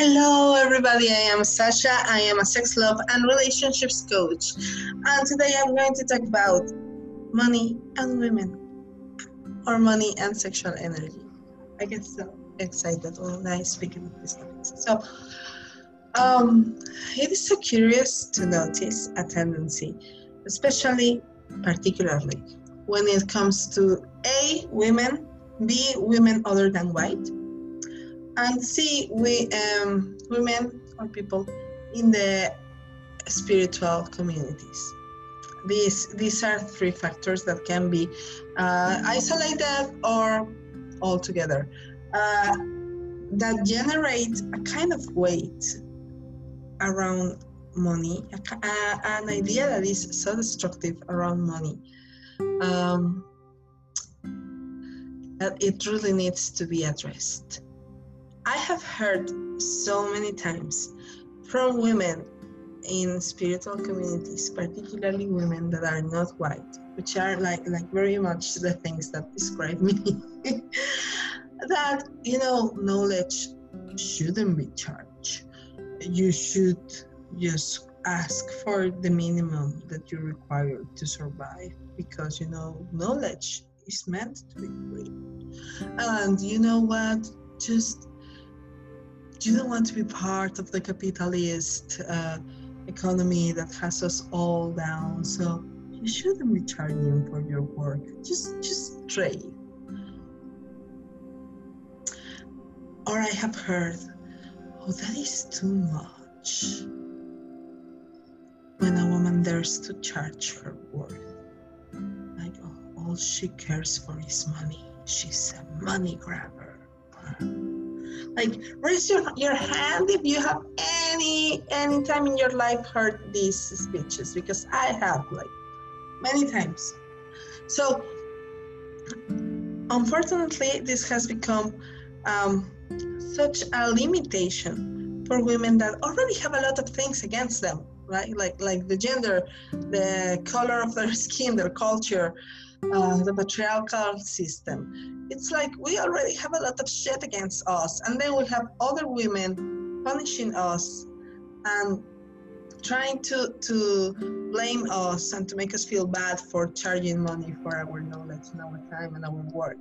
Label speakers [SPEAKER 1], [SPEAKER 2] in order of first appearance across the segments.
[SPEAKER 1] Hello, everybody. I am Sasha. I am a sex, love, and relationships coach. And today I'm going to talk about money and women, or money and sexual energy. I get so excited when I speak about these topics. So, um, it is so curious to notice a tendency, especially, particularly, when it comes to A, women, B, women other than white, and see we, um, women or people in the spiritual communities. These, these are three factors that can be uh, isolated or all together uh, that generate a kind of weight around money, an idea that is so destructive around money. Um, that it really needs to be addressed. I have heard so many times from women in spiritual communities, particularly women that are not white, which are like like very much the things that describe me. that you know, knowledge shouldn't be charged. You should just ask for the minimum that you require to survive because you know knowledge is meant to be free. And you know what? Just you don't want to be part of the capitalist uh, economy that has us all down. So you shouldn't be charging for your work. Just just trade. Or I have heard, oh, that is too much. When a woman dares to charge her worth, like oh, all she cares for is money. She's a money grabber. Like raise your, your hand if you have any any time in your life heard these speeches because I have like many times. So unfortunately, this has become um, such a limitation for women that already have a lot of things against them, right? Like like the gender, the color of their skin, their culture, uh, the patriarchal system. It's like we already have a lot of shit against us, and then we have other women punishing us and trying to to blame us and to make us feel bad for charging money for our knowledge and our time and our work.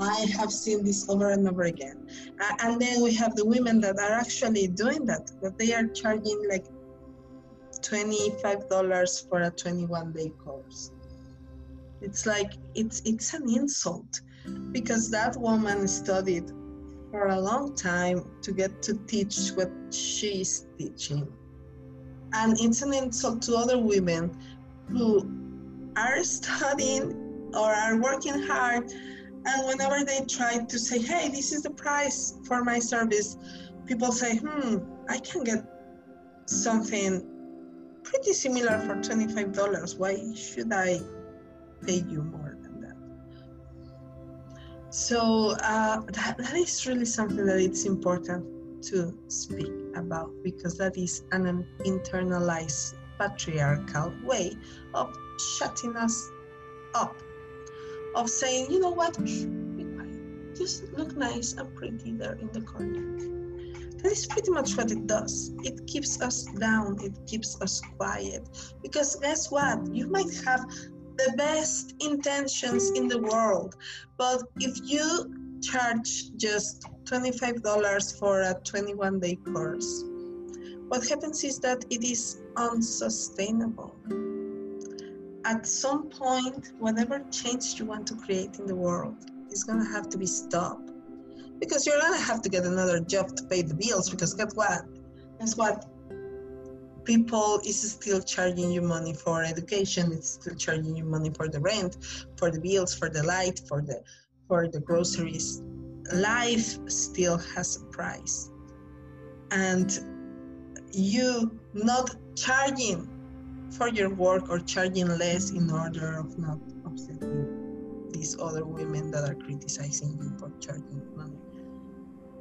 [SPEAKER 1] I have seen this over and over again. And then we have the women that are actually doing that, that they are charging like $25 for a 21 day course. It's like it's it's an insult because that woman studied for a long time to get to teach what she's teaching. And it's an insult to other women who are studying or are working hard and whenever they try to say, hey, this is the price for my service, people say, hmm, I can get something pretty similar for $25. Why should I pay you? So uh, that, that is really something that it's important to speak about because that is an internalized patriarchal way of shutting us up of saying, you know what, just look nice and pretty there in the corner. That is pretty much what it does. It keeps us down, it keeps us quiet. Because guess what? You might have the best intentions in the world, but if you charge just $25 for a 21 day course, what happens is that it is unsustainable at some point, whatever change you want to create in the world is going to have to be stopped. Because you're going to have to get another job to pay the bills. Because guess what? Guess what? People is still charging you money for education. It's still charging you money for the rent, for the bills, for the light, for the for the groceries. Life still has a price, and you not charging for your work or charging less in order of not upsetting these other women that are criticizing you for charging money.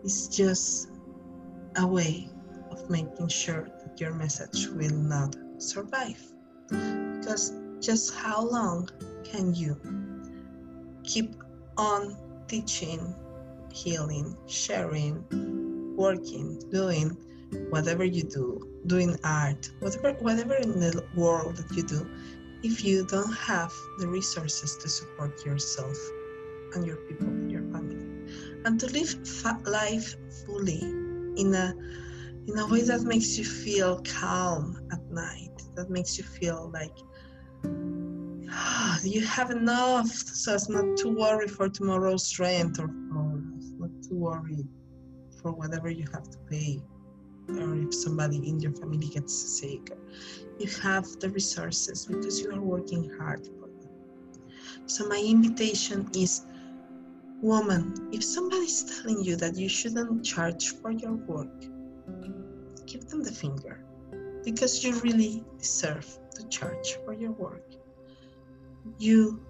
[SPEAKER 1] It's just a way of making sure that your message will not survive. Because just how long can you keep on teaching, healing, sharing, working, doing whatever you do, doing art, whatever whatever in the world that you do, if you don't have the resources to support yourself and your people, your family, and to live fa- life fully in a in a way that makes you feel calm at night, that makes you feel like ah, you have enough. So as not to worry for tomorrow's rent or for, not to worry for whatever you have to pay or if somebody in your family gets sick. You have the resources because you are working hard for them. So my invitation is woman if somebody is telling you that you shouldn't charge for your work give them the finger because you really deserve to charge for your work. You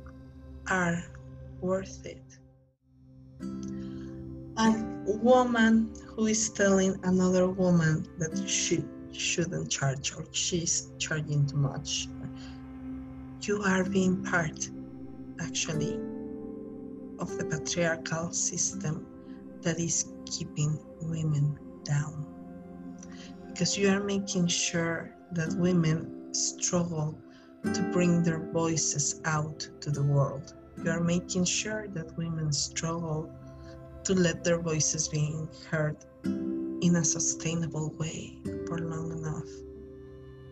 [SPEAKER 1] are worth it. A woman who is telling another woman that she shouldn't charge or she's charging too much you are being part actually of the patriarchal system that is keeping women down because you are making sure that women struggle to bring their voices out to the world you are making sure that women struggle to let their voices be heard in a sustainable way for long enough.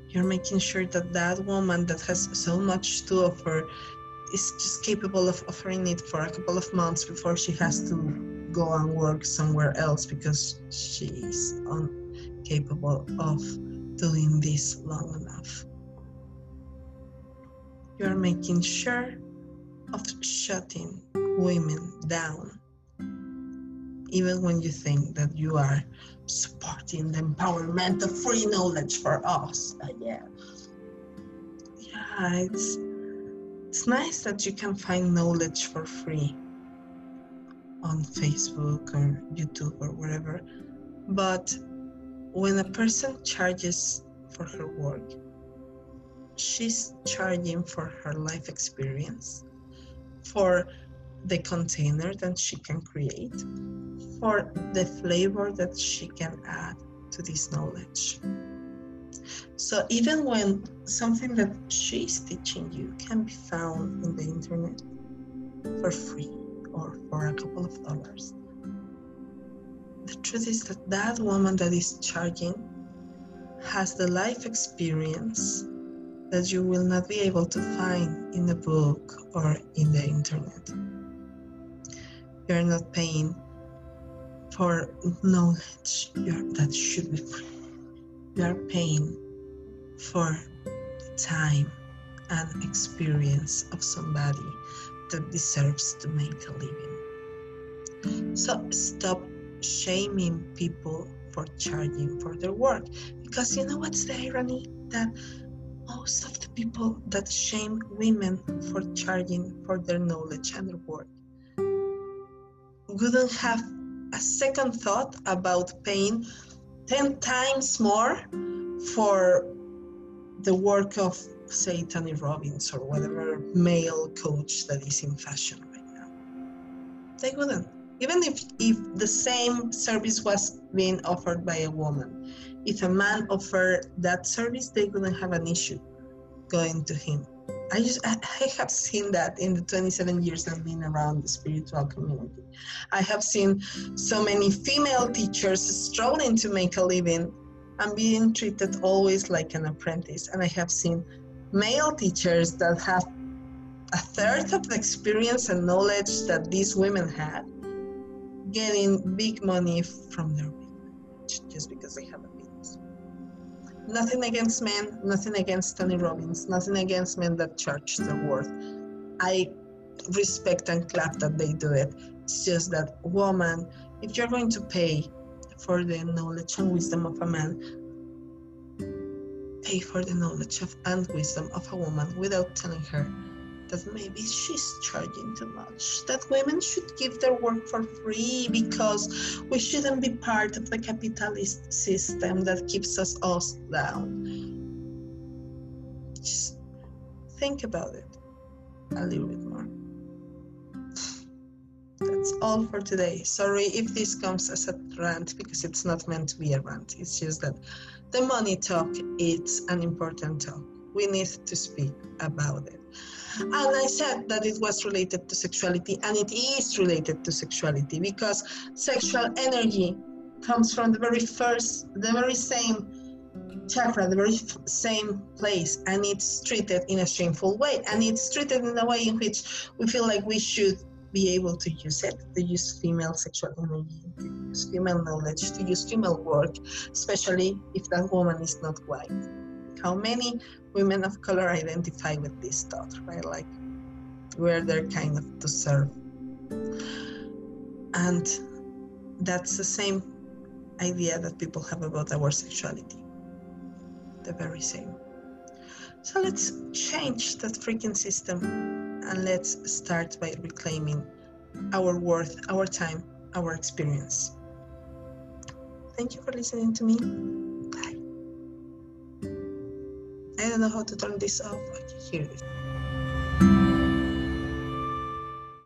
[SPEAKER 1] You're making sure that that woman that has so much to offer is just capable of offering it for a couple of months before she has to go and work somewhere else because she is incapable of doing this long enough. You're making sure of shutting women down even when you think that you are supporting the empowerment of free knowledge for us. Yeah. Yeah, it's it's nice that you can find knowledge for free on Facebook or YouTube or wherever. But when a person charges for her work, she's charging for her life experience, for the container that she can create, for the flavor that she can add to this knowledge. So even when something that she's teaching you can be found in the internet for free or for a couple of dollars, the truth is that that woman that is charging has the life experience that you will not be able to find in a book or in the internet. You're not paying for knowledge that should be free. You are paying for time and experience of somebody that deserves to make a living. So stop shaming people for charging for their work because you know what's the irony that most of the people that shame women for charging for their knowledge and their work wouldn't have a second thought about paying 10 times more for the work of, say, Tony Robbins or whatever male coach that is in fashion right now. They wouldn't. Even if, if the same service was being offered by a woman, if a man offered that service, they wouldn't have an issue going to him. I just I have seen that in the 27 years I've been around the spiritual community. I have seen so many female teachers struggling to make a living and being treated always like an apprentice. And I have seen male teachers that have a third of the experience and knowledge that these women had getting big money from their women just because they have a penis. nothing against men, nothing against Tony Robbins, nothing against men that charge their worth. I respect and clap that they do it. It's just that woman, if you're going to pay for the knowledge and wisdom of a man, pay for the knowledge of, and wisdom of a woman without telling her that maybe she's charging too much, that women should give their work for free because we shouldn't be part of the capitalist system that keeps us all down. Just think about it a little bit more. That's all for today. Sorry if this comes as a rant because it's not meant to be a rant. It's just that the money talk it's an important talk. We need to speak about it. And I said that it was related to sexuality, and it is related to sexuality because sexual energy comes from the very first, the very same chakra, the very same place, and it's treated in a shameful way. And it's treated in a way in which we feel like we should be able to use it, to use female sexual energy, to use female knowledge, to use female work, especially if that woman is not white. How many women of color identify with this thought, right? Like we're there kind of to serve. And that's the same idea that people have about our sexuality. The very same. So let's change that freaking system and let's start by reclaiming our worth, our time, our experience. Thank you for listening to me. I don't know how to turn this off. It.